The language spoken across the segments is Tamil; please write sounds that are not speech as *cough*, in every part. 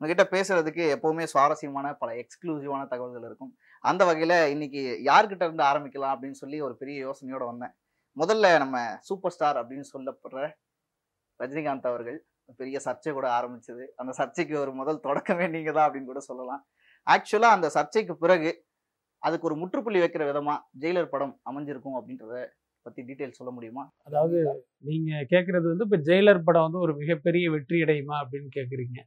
உங்ககிட்ட பேசுறதுக்கு எப்பவுமே சுவாரஸ்யமான பல எக்ஸ்க்ளூசிவான தகவல்கள் இருக்கும். அந்த வகையில இன்னைக்கு யார்கிட்ட இருந்து ஆரம்பிக்கலாம் அப்படின்னு சொல்லி ஒரு பெரிய யோசனையோட வந்தேன். முதல்ல நம்ம சூப்பர் ஸ்டார் அப்படின்னு சொல்லப்படுற ரஜினிகாந்த் அவர்கள் பெரிய சர்ச்சை கூட ஆரம்பிச்சது. அந்த சர்ச்சைக்கு ஒரு முதல் தொடக்கமே நீங்க தான் அப்படின்னு கூட சொல்லலாம். ஆக்சுவலாக அந்த சர்ச்சைக்கு பிறகு அதுக்கு ஒரு முற்றுப்புள்ளி வைக்கிற விதமாக ஜெயிலர் படம் அமைஞ்சிருக்கும் அப்படின்றத பற்றி டீட்டெயில் சொல்ல முடியுமா? அதாவது நீங்கள் கேட்குறது வந்து இப்போ ஜெயிலர் படம் வந்து ஒரு மிகப்பெரிய வெற்றி அடையுமா அப்படின்னு கேட்குறீங்க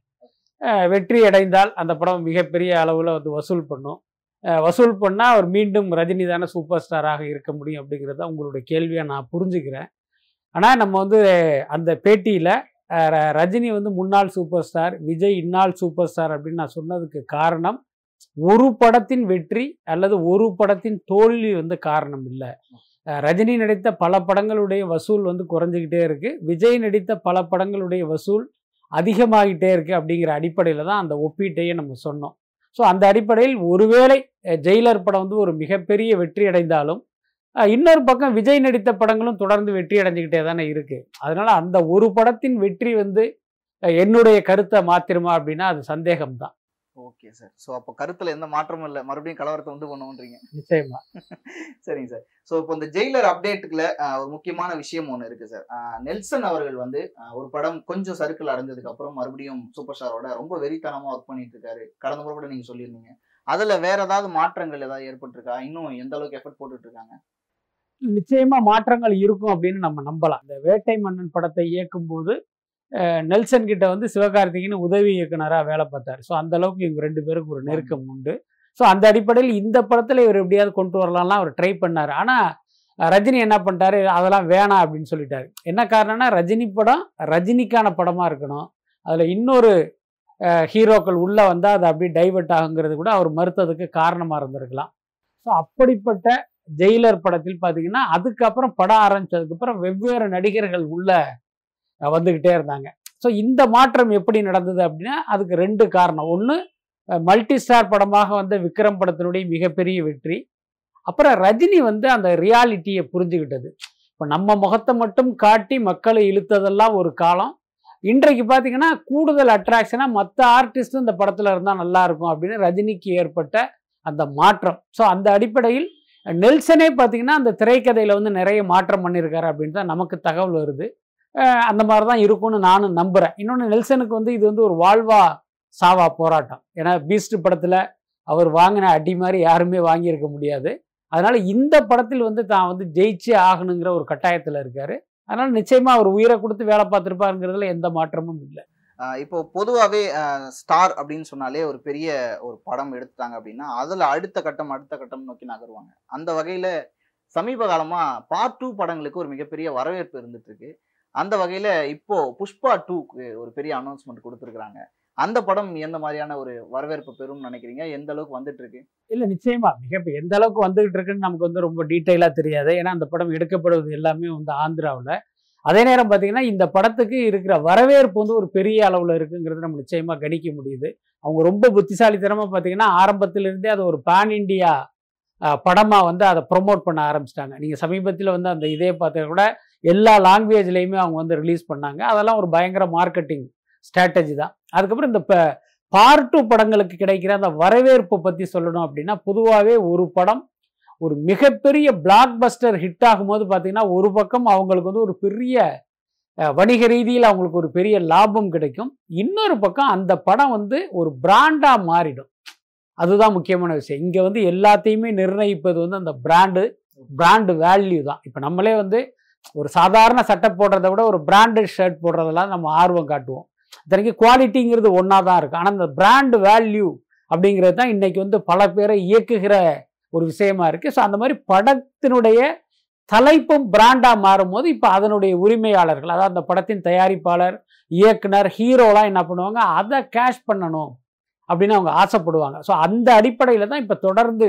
வெற்றி அடைந்தால் அந்த படம் மிகப்பெரிய அளவில் வந்து வசூல் பண்ணும். வசூல் பண்ணால் அவர் மீண்டும் ரஜினி தானே சூப்பர் ஸ்டாராக இருக்க முடியும் அப்படிங்கிறத உங்களுடைய கேள்வியை நான் புரிஞ்சுக்கிறேன். ஆனால் நம்ம வந்து அந்த பேட்டியில் ரஜினி வந்து முன்னாள் சூப்பர் ஸ்டார் விஜய் இன்னால் சூப்பர் ஸ்டார் அப்படின்னு நான் சொன்னதுக்கு காரணம் ஒரு படத்தின் வெற்றி அல்லது ஒரு படத்தின் தோல்வி வந்து காரணம் இல்லை. ரஜினி நடித்த பல படங்களுடைய வசூல் வந்து குறைஞ்சிக்கிட்டே இருக்குது விஜய் நடித்த பல படங்களுடைய வசூல் அதிகமாகிட்டே இருக்குது அப்படிங்கிற அடிப்படையில் தான் அந்த ஒப்பீட்டையே நம்ம சொன்னோம். ஸோ அந்த அடிப்படையில் ஒருவேளை ஜெயிலர் படம் வந்து ஒரு மிகப்பெரிய வெற்றி அடைந்தாலும் இன்னொரு பக்கம் விஜய் நடித்த படங்களும் தொடர்ந்து வெற்றி அடைஞ்சிக்கிட்டே தானே இருக்குது அதனால் அந்த ஒரு படத்தின் வெற்றி வந்து என்னுடைய கருத்தை மாத்திருமா அப்படின்னா அது சந்தேகம்தான். Okay sir. ஸோ அப்போ கருத்துல எந்த மாற்றமும் இல்லை. மறுபடியும் கலவரத்தை உண்டு பண்ணுவோன்றீங்க நிச்சயமா. *laughs* சரிங்க சார். ஸோ இப்போ இந்த ஜெயிலர் அப்டேட்டுக்குள்ள ஒரு முக்கியமான விஷயம் ஒன்று இருக்கு சார். நெல்சன் அவர்கள் வந்து ஒரு படம் கொஞ்சம் சர்க்கிள் அடைஞ்சதுக்கு அப்புறம் மறுபடியும் சூப்பர் ஸ்டாரோட ரொம்ப வெறித்தனமா ஒர்க் பண்ணிட்டு இருக்காரு. கடந்த முறை கூட நீங்க சொல்லியிருந்தீங்க. அதுல வேற ஏதாவது மாற்றங்கள் ஏதாவது ஏற்பட்டிருக்கா? இன்னும் எந்த அளவுக்கு எஃபர்ட் போட்டுட்டு இருக்காங்க? நிச்சயமா மாற்றங்கள் இருக்கும் அப்படின்னு நம்ம நம்பலாம். இந்த வேட்டை மன்னன் படத்தை இயக்கும் போது அஹ், நெல்சன் கிட்ட வந்து சிவகார்த்திகேயன் உதவி இயக்குனராக வேலை பார்த்தாரு. ஸோ அந்த அளவுக்கு இவங்க ரெண்டு பேருக்கு ஒரு நெருக்கம் உண்டு. ஸோ அந்த அடிப்படையில் இந்த படத்தில் இவர் எப்படியாவது கொண்டு வரலாம்லாம் அவர் ட்ரை பண்ணார். ஆனால் ரஜினி என்ன பண்ணிட்டாரு? அதெல்லாம் வேணாம் அப்படின்னு சொல்லிட்டாரு. என்ன காரணம்னா ரஜினி படம் ரஜினிக்கான படமாக இருக்கணும். அதில் இன்னொரு ஹீரோக்கள் உள்ளே வந்தால் அது அப்படியே டைவர்ட் ஆகுங்கிறது கூட அவர் மறுத்ததுக்கு காரணமாக இருந்திருக்கலாம். ஸோ அப்படிப்பட்ட ஜெயிலர் படத்தில் பார்த்தீங்கன்னா அதுக்கப்புறம் படம் ஆரம்பித்ததுக்கப்புறம் வெவ்வேறு நடிகர்கள் உள்ள வந்துக்கிட்டே இருந்தாங்க. ஸோ இந்த மாற்றம் எப்படி நடந்தது அப்படின்னா அதுக்கு ரெண்டு காரணம். ஒன்று மல்டி ஸ்டார் படமாக வந்த விக்ரம் படத்தினுடைய மிகப்பெரிய வெற்றி. அப்புறம் ரஜினி வந்து அந்த ரியாலிட்டியை புரிஞ்சுக்கிட்டது இப்போ நம்ம முகத்தை மட்டும் காட்டி மக்களை இழுத்ததெல்லாம் ஒரு காலம். இன்றைக்கு பார்த்தீங்கன்னா கூடுதல் அட்ராக்ஷனாக மற்ற ஆர்டிஸ்டும் இந்த படத்தில் இருந்தால் நல்லா இருக்கும் அப்படின்னு ரஜினிக்கு ஏற்பட்ட அந்த மாற்றம். ஸோ அந்த அடிப்படையில் நெல்சனே பார்த்தீங்கன்னா அந்த திரைக்கதையில் வந்து நிறைய மாற்றம் பண்ணியிருக்காரு அப்படின்னு தான் நமக்கு தகவல் வருது. அந்த மாதிரி தான் இருக்கும்னு நானும் நம்புகிறேன் இன்னொன்று நெல்சனுக்கு வந்து இது வந்து ஒரு வாழ்வா சாவா போராட்டம். ஏன்னா பீஸ்ட் படத்தில் அவர் வாங்கின அடி மாதிரி யாருமே வாங்கியிருக்க முடியாது. அதனால் இந்த படத்தில் வந்து தான் வந்து ஜெயிச்சே ஆகணுங்கிற ஒரு கட்டாயத்தில் இருக்கார். அதனால் நிச்சயமாக அவர் உயிரை கொடுத்து வேலை பார்த்துருப்பாருங்கிறதுல எந்த மாற்றமும் இல்லை. இப்போ பொதுவாகவே ஸ்டார் அப்படின்னு சொன்னாலே ஒரு பெரிய ஒரு படம் எடுத்துட்டாங்க அப்படின்னா அதில் அடுத்த கட்டம் அடுத்த கட்டம் நோக்கி நகருவாங்க. அந்த வகையில் சமீப காலமாக பார்ட் டூ படங்களுக்கு ஒரு மிகப்பெரிய வரவேற்பு இருந்துட்டு இருக்கு அந்த வகையில இப்போ புஷ்பா டூக்கு ஒரு பெரிய அனௌன்ஸ்மெண்ட் கொடுத்துருக்காங்க அந்த படம் எந்த மாதிரியான ஒரு வரவேற்பு பெறும்னு நினைக்கிறீங்க? எந்த அளவுக்கு வந்துட்டு இருக்கு இல்லை நிச்சயமா. மிக எந்த அளவுக்கு வந்துகிட்டு இருக்குன்னு நமக்கு வந்து ரொம்ப டீட்டெயிலாக தெரியாது. ஏன்னா அந்த படம் எடுக்கப்படுவது எல்லாமே வந்து ஆந்திராவில். அதே நேரம் பார்த்தீங்கன்னா இந்த படத்துக்கு இருக்கிற வரவேற்பு வந்து ஒரு பெரிய அளவில் இருக்குங்கிறது நம்ம நிச்சயமாக கணிக்க முடியுது. அவங்க ரொம்ப புத்திசாலித்தனமாக பார்த்தீங்கன்னா ஆரம்பத்திலிருந்தே அது ஒரு பேன் இண்டியா படமாக வந்து அதை ப்ரொமோட் பண்ண ஆரம்பிச்சிட்டாங்க. நீங்கள் சமீபத்தில் வந்து அந்த இதே பார்த்தா கூட எல்லா லாங்குவேஜ்லேயுமே அவங்க வந்து ரிலீஸ் பண்ணாங்க. அதெல்லாம் ஒரு பயங்கர மார்க்கெட்டிங் ஸ்ட்ராட்டஜி தான். அதுக்கப்புறம் இந்த இப்போ பார்ட் டூ படங்களுக்கு கிடைக்கிற அந்த வரவேற்பை பற்றி சொல்லணும் அப்படின்னா பொதுவாகவே ஒரு படம் ஒரு மிகப்பெரிய பிளாக் பஸ்டர் ஹிட் ஆகும்போது பார்த்திங்கன்னா ஒரு பக்கம் அவங்களுக்கு வந்து ஒரு பெரிய வணிக ரீதியில் அவங்களுக்கு ஒரு பெரிய லாபம் கிடைக்கும். இன்னொரு பக்கம் அந்த படம் வந்து ஒரு பிராண்டாக மாறிடும். அதுதான் முக்கியமான விஷயம். இங்கே வந்து எல்லாத்தையுமே நிர்ணயிப்பது வந்து அந்த பிராண்டு பிராண்டு வேல்யூ தான். இப்போ நம்மளே வந்து ஒரு சாதாரண சட்டை போடுறத விட ஒரு பிராண்டட் ஷர்ட் போடுறதெல்லாம் நம்ம ஆர்வம் காட்டுவோம். இத்தனைக்கு குவாலிட்டிங்கிறது ஒன்றா தான் இருக்கும் ஆனால் அந்த பிராண்ட் வேல்யூ அப்படிங்கிறது தான் இன்றைக்கி வந்து பல பேரை இயக்குகிற ஒரு விஷயமா இருக்குது ஸோ அந்த மாதிரி படத்தினுடைய தலைப்பும் பிராண்டாக மாறும்போது இப்போ அதனுடைய உரிமையாளர்கள் அதாவது அந்த படத்தின் தயாரிப்பாளர் இயக்குனர் ஹீரோலாம் என்ன பண்ணுவாங்க? அதை கேஷ் பண்ணணும் அப்படின்னு அவங்க ஆசைப்படுவாங்க. ஸோ அந்த அடிப்படையில் தான் இப்போ தொடர்ந்து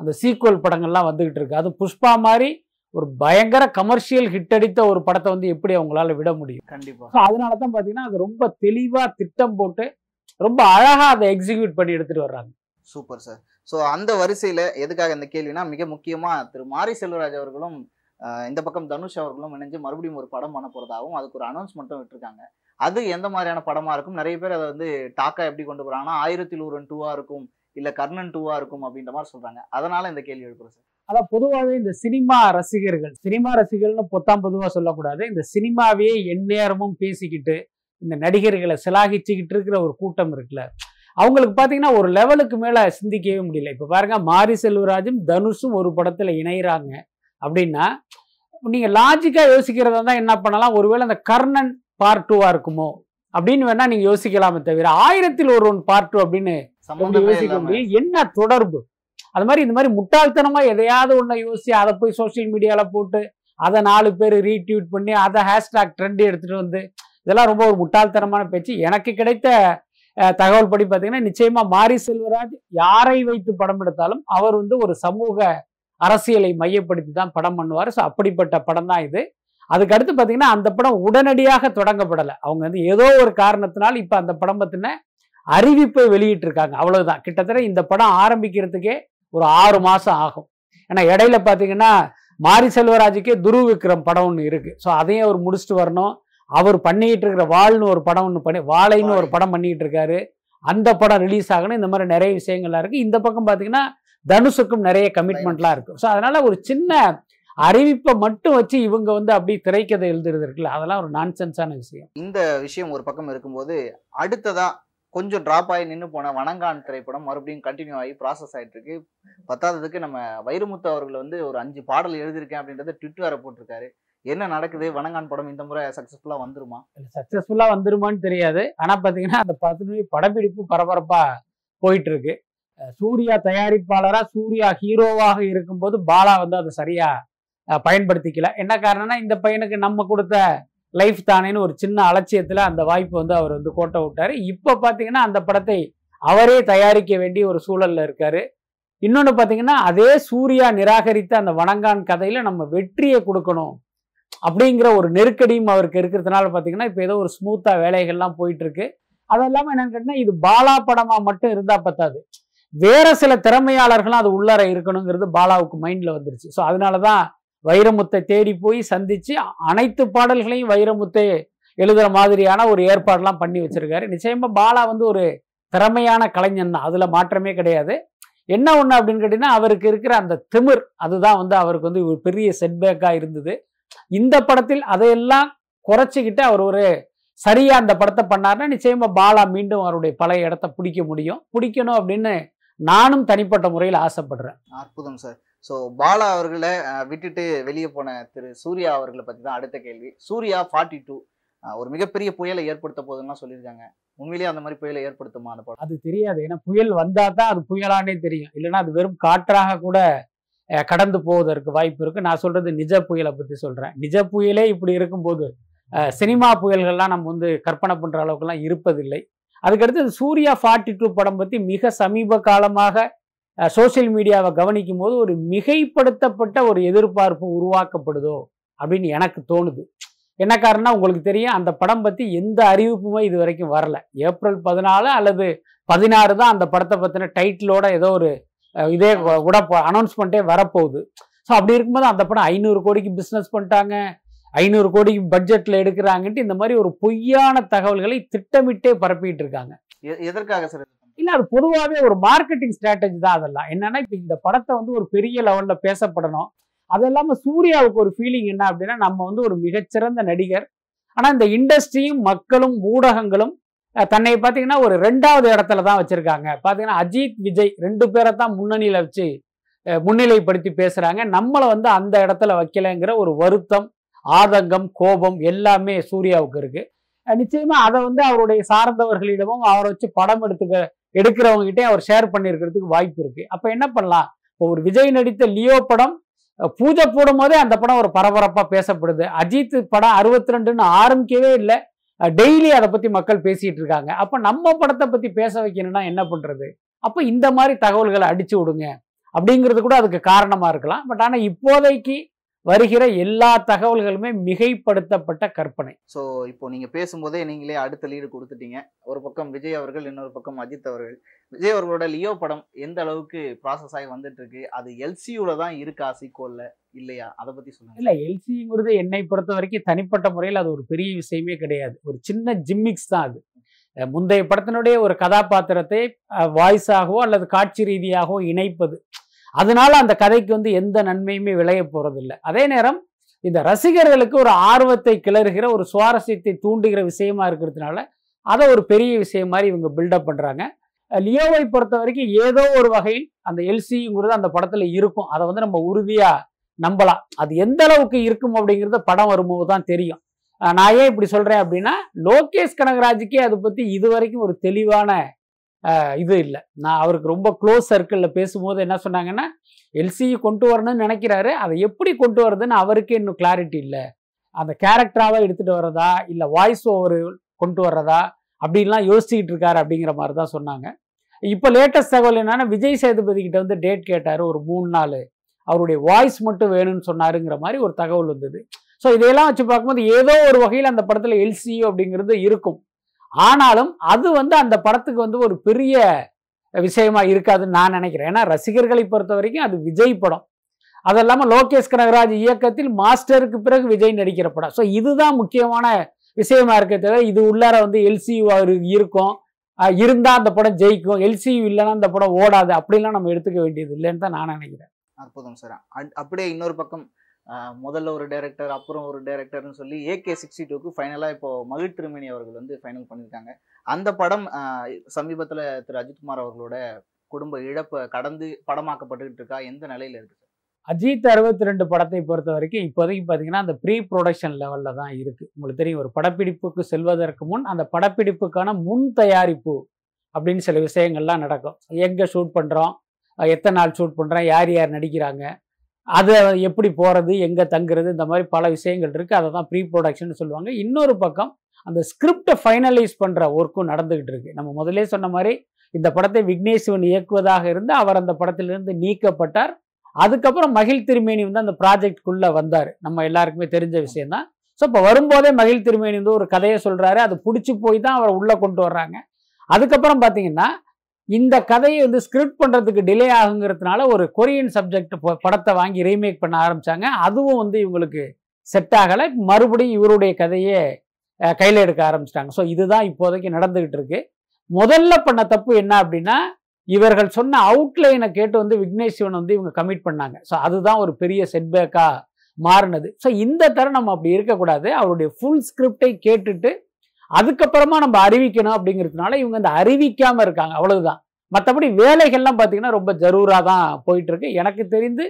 அந்த சீக்குவல் படங்கள்லாம் வந்துக்கிட்டு இருக்கு. அது புஷ்பா மாதிரி ஒரு பயங்கர கமர்ஷியல் ஹிட் அடித்த ஒரு படத்தை வந்து எப்படி அவங்களால விட முடியும்? கண்டிப்பா. ஸோ அதனால தான் பார்த்தீங்கன்னா அது ரொம்ப தெளிவாக திட்டம் போட்டு ரொம்ப அழகாக அதை எக்ஸிக்யூட் பண்ணி எடுத்துகிட்டு வர்றாங்க. சூப்பர் சார் ஸோ அந்த வரிசையில எதுக்காக இந்த கேள்வினா மிக முக்கியமா திரு மாரி செல்வராஜ் அவர்களும் இந்த பக்கம் தனுஷ் அவர்களும் இணைஞ்சு மறுபடியும் ஒரு படம் பண்ண போறதாகவும் அதுக்கு ஒரு அனௌன்ஸ்மெண்ட்டும் விட்டுருக்காங்க. அது எந்த மாதிரியான படமா இருக்கும்? நிறைய பேர் அதை வந்து டாக்கா எப்படி கொண்டு போறாங்கன்னா ஆயிரத்தில் ஒருவன் டூவா இருக்கும் இல்ல கர்ணன் டூவா இருக்கும் அப்படின்ற மாதிரி சொல்றாங்க. அதனால இந்த கேள்வி எழுப்புறேன் சார் அதான் பொதுவாகவே இந்த சினிமா ரசிகர்கள் சினிமா ரசிகர்கள்னு பொத்தாம் பொதுவாக சொல்லக்கூடாது. இந்த சினிமாவையே எந்நேரமும் பேசிக்கிட்டு இந்த நடிகர்களை சிலாகிச்சுக்கிட்டு இருக்கிற ஒரு கூட்டம் இருக்குல்ல. அவங்களுக்கு பார்த்தீங்கன்னா ஒரு லெவலுக்கு மேலே சிந்திக்கவே முடியல. இப்போ பாருங்க மாரி செல்வராஜும் தனுஷும் ஒரு படத்தில் இணையிறாங்க அப்படின்னா நீங்கள் லாஜிக்காக யோசிக்கிறதா தான் என்ன பண்ணலாம்? ஒருவேளை அந்த கர்ணன் பார்ட் டூவாக இருக்குமோ? அப்படின்னு வேணா நீங்கள் யோசிக்கலாமே தவிர ஆயிரத்தில் ஒரு ஒன் பார்ட் டூ அப்படின்னு யோசிக்க முடியும் என்ன தொடர்பு? அது மாதிரி இந்த மாதிரி முட்டாள்தனமாக எதையாவது ஒன்றை யோசிச்சு அதை போய் சோஷியல் மீடியாவில் போட்டு அதை நாலு பேர் ரீட்வீட் பண்ணி அதை ஹேஷ்டாக் ட்ரெண்ட் எடுத்துகிட்டு வந்து இதெல்லாம் ரொம்ப ஒரு முட்டாள்தனமான பேச்சு. எனக்கு கிடைத்த தகவல் படி பார்த்தீங்கன்னா நிச்சயமாக மாரி செல்வராஜ் யாரை வைத்து படம் எடுத்தாலும் அவர் வந்து ஒரு சமூக அரசியலை மையப்படுத்தி தான் படம் பண்ணுவார். ஸோ அப்படிப்பட்ட படம் தான் இது. அதுக்கடுத்து பார்த்தீங்கன்னா அந்த படம் உடனடியாக தொடங்கப்படலை. அவங்க வந்து ஏதோ ஒரு காரணத்தினால் இப்போ அந்த படம் பற்றின அறிவிப்பை வெளியிட்டிருக்காங்க. அவ்வளவுதான். கிட்டத்தட்ட இந்த படம் ஆரம்பிக்கிறதுக்கே ஒரு ஆறு மாசம் ஆகும். ஏன்னா இடையில பார்த்தீங்கன்னா மாரி செல்வராஜுக்கே துரு விக்ரம் படம் ஒன்று இருக்கு. ஸோ அதையும் அவர் முடிச்சுட்டு வரணும். அவர் பண்ணிட்டு இருக்கிற வாள்னு ஒரு படம் ஒன்று பண்ணி வாழைன்னு ஒரு படம் பண்ணிட்டு இருக்காரு. அந்த படம் ரிலீஸ் ஆகணும். இந்த மாதிரி நிறைய விஷயங்கள்லாம் இருக்கு. இந்த பக்கம் பார்த்தீங்கன்னா தனுஷுக்கும் நிறைய கமிட்மெண்ட்லாம் இருக்கு. ஸோ அதனால ஒரு சின்ன அறிவிப்பை மட்டும் வச்சு இவங்க வந்து அப்படி திரைக்கதை எழுதுறது இருக்குல்ல அதெல்லாம் ஒரு நான்சென்ஸான விஷயம். இந்த விஷயம் ஒரு பக்கம் இருக்கும்போது அடுத்ததா கொஞ்சம் ட்ராப் ஆகி நின்று போன வணங்கான் திரைப்படம் மறுபடியும் கண்டினியூ ஆகி ப்ராசஸ் ஆகிட்டு இருக்கு. பத்தாததுக்கு நம்ம வைரமுத்து அவர்கள் வந்து ஒரு அஞ்சு பாடல் எழுதியிருக்கேன் அப்படின்றத ட்விட்டரை போட்டிருக்காரு. என்ன நடக்குது? வணங்கான் படம் இந்த முறை சக்சஸ்ஃபுல்லா வந்துருமா? சக்சஸ்ஃபுல்லா வந்துருமான்னு தெரியாது. ஆனா பாத்தீங்கன்னா அந்த படத்தினுடைய படப்பிடிப்பு பரபரப்பா போயிட்டு இருக்கு சூர்யா தயாரிப்பாளரா சூர்யா ஹீரோவாக இருக்கும்போது பாலா வந்து அதை சரியா பயன்படுத்திக்கல. என்ன காரணம்னா இந்த பையனுக்கு நம்ம கொடுத்த லைஃப் தானேன்னு ஒரு சின்ன அலட்சியத்தில் அந்த வாய்ப்பு வந்து அவர் வந்து கோட்டை விட்டார். இப்போ பார்த்தீங்கன்னா அந்த படத்தை அவரே தயாரிக்க வேண்டிய ஒரு சூழலில் இருக்காரு. இன்னொன்று பார்த்தீங்கன்னா அதே சூர்யா நிராகரித்த அந்த வணங்கான் கதையில் நம்ம வெற்றியை கொடுக்கணும் அப்படிங்கிற ஒரு நெருக்கடியும் அவருக்கு இருக்கிறதுனால பார்த்தீங்கன்னா இப்போ ஏதோ ஒரு ஸ்மூத்தாக வேலைகள்லாம் போயிட்டுருக்கு. அது இல்லாமல் என்னென்னு கேட்டிங்கன்னா இது பாலா படமாக மட்டும் இருந்தால் பத்தாது. வேற சில திறமையாளர்களும் அது உள்ளார இருக்கணுங்கிறது பாலாவுக்கு மைண்டில் வந்துருச்சு. ஸோ அதனால தான் வைரமுத்தை தேடி போய் சந்திச்சு அனைத்து பாடல்களையும் வைரமுத்தை எழுதுகிற மாதிரியான ஒரு ஏற்பாடெல்லாம் பண்ணி வச்சிருக்காரு. நிச்சயமா பாலா வந்து ஒரு திறமையான கலைஞன் தான். அதுல மாற்றமே கிடையாது. என்ன ஒன்று அப்படின்னு கேட்டிங்கன்னா அவருக்கு இருக்கிற அந்த திமிர் அதுதான் வந்து அவருக்கு வந்து ஒரு பெரிய செட்பேக்காக இருந்தது. இந்த படத்தில் அதையெல்லாம் குறைச்சிக்கிட்டு அவர் ஒரு சரியாக அந்த படத்தை பண்ணாருன்னா நிச்சயமாக பாலா மீண்டும் அவருடைய பழைய இடத்த பிடிக்க முடியும். பிடிக்கணும் அப்படின்னு நானும் தனிப்பட்ட முறையில் ஆசைப்படுறேன். அற்புதம் சார். ஸோ பாலா அவர்களை விட்டுட்டு வெளியே போன திரு சூர்யா அவர்களை பற்றி தான் அடுத்த கேள்வி. சூர்யா ஃபார்ட்டி டூ ஒரு மிகப்பெரிய புயலை ஏற்படுத்த போதுன்னா சொல்லியிருக்காங்க. உண்மையிலேயே அந்த மாதிரி புயலை ஏற்படுத்துமா அந்த படம்? அது தெரியாது. ஏன்னா புயல் வந்தால் தான் அது புயலானே தெரியும். இல்லைன்னா அது வெறும் காற்றாக கூட கடந்து போவதற்கு வாய்ப்பு இருக்குது நான் சொல்கிறது நிஜ புயலை பற்றி சொல்கிறேன் நிஜ புயலே இப்படி இருக்கும்போது சினிமா புயல்கள்லாம் நம்ம வந்து கற்பனை பண்ணுற அளவுக்குலாம் இருப்பதில்லை. அதுக்கடுத்து சூர்யா ஃபார்ட்டி டூ படம் பற்றி மிக சமீப காலமாக சோஷியல் மீடியாவை கவனிக்கும் போது ஒரு மிகைப்படுத்தப்பட்ட ஒரு எதிர்பார்ப்பு உருவாக்கப்படுதோ அப்படின்னு எனக்கு தோணுது. என்ன காரணம்னா உங்களுக்கு தெரியும் அந்த படம் பற்றி எந்த அறிவிப்புமே இது வரைக்கும் வரல. ஏப்ரல் பதினாலு அல்லது பதினாறு தான் அந்த படத்தை பற்றின டைட்டிலோட ஏதோ ஒரு இதே கூட அனௌன்ஸ்மெண்ட்டே வரப்போகுது. ஸோ அப்படி இருக்கும்போது அந்த படம் ஐநூறு கோடிக்கு பிஸ்னஸ் பண்ணிட்டாங்க. ஐநூறு கோடிக்கு பட்ஜெட்டில் எடுக்கிறாங்கன்ட்டு இந்த மாதிரி ஒரு பொய்யான தகவல்களை திட்டமிட்டே பரப்பிட்டு இருக்காங்க. எதற்காக சார் இல்லை அது பொதுவாகவே ஒரு மார்க்கெட்டிங் ஸ்ட்ராட்டஜி தான் அதெல்லாம். என்னன்னா இப்போ இந்த படத்தை வந்து ஒரு பெரிய லெவலில் பேசப்படணும். அது இல்லாமல் சூர்யாவுக்கு ஒரு ஃபீலிங் என்ன அப்படின்னா நம்ம வந்து ஒரு மிகச்சிறந்த நடிகர். ஆனால் இந்த இண்டஸ்ட்ரியும் மக்களும் ஊடகங்களும் தன்னை பார்த்தீங்கன்னா ஒரு ரெண்டாவது இடத்துல தான் வச்சுருக்காங்க. பார்த்தீங்கன்னா அஜித் விஜய் ரெண்டு பேரை தான் முன்னணியில் வச்சு முன்னிலைப்படுத்தி பேசுகிறாங்க நம்மளை வந்து அந்த இடத்துல வைக்கலைங்கிற ஒரு வருத்தம் ஆதங்கம் கோபம் எல்லாமே சூர்யாவுக்கு இருக்குது நிச்சயமாக அதை வந்து அவருடைய சார்ந்தவர்களிடமும் அவரை வச்சு படம் எடுத்துக்க எடுக்கிறவங்க கிட்டே அவர் ஷேர் பண்ணியிருக்கிறதுக்கு வாய்ப்பு இருக்குது அப்போ என்ன பண்ணலாம்? இப்போ ஒரு விஜய் நடித்த லியோ படம் பூஜை போடும் போதே அந்த படம் ஒரு பரபரப்பாக பேசப்படுது. அஜித் படம் அறுபத்தி ரெண்டுன்னு ஆரம்பிக்கவே இல்லை. டெய்லி அதை பற்றி மக்கள் பேசிகிட்டு இருக்காங்க. அப்போ நம்ம படத்தை பற்றி பேச வைக்கணும்னா என்ன பண்ணுறது அப்போ இந்த மாதிரி தகவல்களை அடிச்சு விடுங்க. அப்படிங்கிறது கூட அதுக்கு காரணமாக இருக்கலாம். பட் ஆனால் இப்போதைக்கு வருகிற எல்லா தகவல்களுமே மிகைப்படுத்தப்பட்ட கற்பனை. ஸோ இப்போ நீங்க பேசும்போதே நீங்களே அடுத்த லீடு கொடுத்துட்டீங்க. ஒரு பக்கம் விஜய் அவர்கள் இன்னொரு பக்கம் அஜித் அவர்கள். விஜய் அவர்களோட லியோ படம் எந்த அளவுக்கு ப்ராசஸ் ஆகி வந்துட்டு இருக்கு அது எல்சியூல தான் இருக்கா சீக்கோல்ல இல்லையா? அதை பத்தி சொல்லுங்க. இல்ல எல்சிங்கிறது என்னை பொறுத்த வரைக்கும் தனிப்பட்ட முறையில் அது ஒரு பெரிய விஷயமே கிடையாது. ஒரு சின்ன ஜிம்மிக்ஸ் தான் அது. முந்தைய படத்தினுடைய ஒரு கதாபாத்திரத்தை வாய்ஸாகவோ அல்லது காட்சி ரீதியாகவோ இணைப்பது அதனால அந்த கதைக்கு வந்து எந்த நன்மையுமே விளைய போகிறதில்லை அதே நேரம் இந்த ரசிகர்களுக்கு ஒரு ஆர்வத்தை கிளறுகிற ஒரு சுவாரஸ்யத்தை தூண்டுகிற விஷயமா இருக்கிறதுனால அதை ஒரு பெரிய விஷயம் மாதிரி இவங்க பில்டப் பண்ணுறாங்க லியோவை பொறுத்த வரைக்கும் ஏதோ ஒரு வகையில் அந்த எல்சிங்கிறது அந்த படத்தில் இருக்கும். அதை வந்து நம்ம உறுதியாக நம்பலாம். அது எந்த அளவுக்கு இருக்கும் அப்படிங்கிறது படம் வரும்போது தான் தெரியும். நான் ஏன் இப்படி சொல்கிறேன் அப்படின்னா லோகேஷ் கனகராஜுக்கே அதை பற்றி இது வரைக்கும் ஒரு தெளிவான இது இல்லை. நான் அவருக்கு ரொம்ப க்ளோஸ் சர்க்கிளில் பேசும்போது என்ன சொன்னாங்கன்னா எல்சி கொண்டு வரணும்னு நினைக்கிறாரு. அதை எப்படி கொண்டு வரதுன்னு அவருக்கே இன்னும் கிளாரிட்டி இல்லை. அந்த கேரக்டராகவே எடுத்துகிட்டு வர்றதா? இல்லை வாய்ஸ் ஓவர் கொண்டு வர்றதா? அப்படின்லாம் யோசிச்சுக்கிட்டு இருக்காரு அப்படிங்கிற மாதிரி தான் சொன்னாங்க. இப்போ லேட்டஸ்ட் தகவல் என்னென்னா விஜய் சேதுபதி கிட்ட வந்து டேட் கேட்டார் ஒரு மூணு நாள். அவருடைய வாய்ஸ் மட்டும் வேணும்னு சொன்னாருங்கிற மாதிரி ஒரு தகவல் வந்தது. ஸோ இதையெல்லாம் வச்சு பார்க்கும்போது ஏதோ ஒரு வகையில் அந்த படத்தில் எல்சியோ அப்படிங்கிறது இருக்கும். ஆனாலும் அது வந்து அந்த படத்துக்கு வந்து ஒரு பெரிய விஷயமா இருக்காதுன்னு நான் நினைக்கிறேன். ஏன்னா ரசிகர்களை பொறுத்த வரைக்கும் அது விஜய் படம். அது இல்லாமல் லோகேஷ் கனகராஜ் இயக்கத்தில் மாஸ்டருக்கு பிறகு விஜய் நடிக்கிற படம். ஸோ இதுதான் முக்கியமான விஷயமா இருக்க தவிர இது உள்ளார வந்து எல்சியூ இருக்கும். இருந்தால் அந்த படம் ஜெயிக்கும். எல்சியூ இல்லைன்னா அந்த படம் ஓடாது. அப்படிலாம் நம்ம எடுத்துக்க வேண்டியது இல்லைன்னு தான் நான் நினைக்கிறேன். அற்புதம் சார். அட்- அப்படியே இன்னொரு பக்கம் முதல்ல ஒரு டேரக்டர் அப்புறம் ஒரு டேரக்டர்னு சொல்லி ஏகே சிக்ஸ்டி டூக்கு ஃபைனலாக இப்போ மகிழ் திருமணி அவர்கள் வந்து ஃபைனல் பண்ணியிருக்காங்க. அந்த படம் சமீபத்தில் திரு. அஜித்குமார் அவர்களோட குடும்ப இழப்பை கடந்து படமாக்கப்பட்டுக்கிட்டு இருக்கா? எந்த நிலையில் இருக்கு சார் அஜித் அறுபத்தி ரெண்டு படத்தை பொறுத்த வரைக்கும் இப்போதைக்கு பார்த்தீங்கன்னா அந்த ப்ரீ ப்ரொடக்ஷன் லெவலில் தான் இருக்குது உங்களுக்கு தெரியும் ஒரு படப்பிடிப்புக்கு செல்வதற்கு முன் அந்த படப்பிடிப்புக்கான முன் தயாரிப்பு அப்படின்னு சில விஷயங்கள்லாம் நடக்கும். எங்கே ஷூட் பண்ணுறோம் எத்தனை நாள் ஷூட் பண்ணுறோம் யார் யார் நடிக்கிறாங்க அதை எப்படி போகிறது எங்கே தங்குறது இந்த மாதிரி பல விஷயங்கள் இருக்குது அதை தான் ப்ரீ ப்ரொடக்ஷன் சொல்லுவாங்க. இன்னொரு பக்கம் அந்த ஸ்கிரிப்டை ஃபைனலைஸ் பண்ணுற ஒர்க்கும் நடந்துக்கிட்டு இருக்கு. நம்ம முதலே சொன்ன மாதிரி இந்த படத்தை விக்னேஸ்வன் இயக்குவதாக இருந்து அவர் அந்த படத்திலிருந்து நீக்கப்பட்டார். அதுக்கப்புறம் மகிழ் திருமேனி வந்து அந்த ப்ராஜெக்ட்குள்ளே வந்தார். நம்ம எல்லாருக்குமே தெரிஞ்ச விஷயம்தான். ஸோ இப்போ வரும்போதே மகிழ் திருமேனி வந்து ஒரு கதையை சொல்கிறாரு அது பிடிச்சி போய் தான் அவரை உள்ளே கொண்டு வர்றாங்க. அதுக்கப்புறம் பார்த்தீங்கன்னா இந்த கதையை வந்து ஸ்கிரிப்ட் பண்ணுறதுக்கு டிலே ஆகுங்கிறதுனால ஒரு கொரியன் சப்ஜெக்ட் படத்தை வாங்கி ரீமேக் பண்ண ஆரம்பித்தாங்க அதுவும் வந்து இவங்களுக்கு செட் ஆகலை. மறுபடியும் இவருடைய கதையை கையில் எடுக்க ஆரம்பிச்சிட்டாங்க. ஸோ இதுதான் இப்போதைக்கு நடந்துக்கிட்டு இருக்கு. முதல்ல பண்ண தப்பு என்ன அப்படின்னா இவர்கள் சொன்ன அவுட்லைனை கேட்டு வந்து விக்னேஷ் சிவன் வந்து இவங்க கமிட் பண்ணாங்க. ஸோ அதுதான் ஒரு பெரிய செட்பேக்காக மாறினது. ஸோ இந்த தரம் அப்படி இருக்கக்கூடாது. அவருடைய ஃபுல் ஸ்கிரிப்டை கேட்டுட்டு அதுக்கப்புறமா நம்ம அறிவிக்கணும் அப்படிங்கிறதுனால இவங்க அந்த அறிவிக்காம இருக்காங்க. அவ்வளவுதான். மற்றபடி வேலைகள்லாம் பார்த்தீங்கன்னா ரொம்ப ஜரூராக தான் போயிட்டு இருக்கு எனக்கு தெரிந்து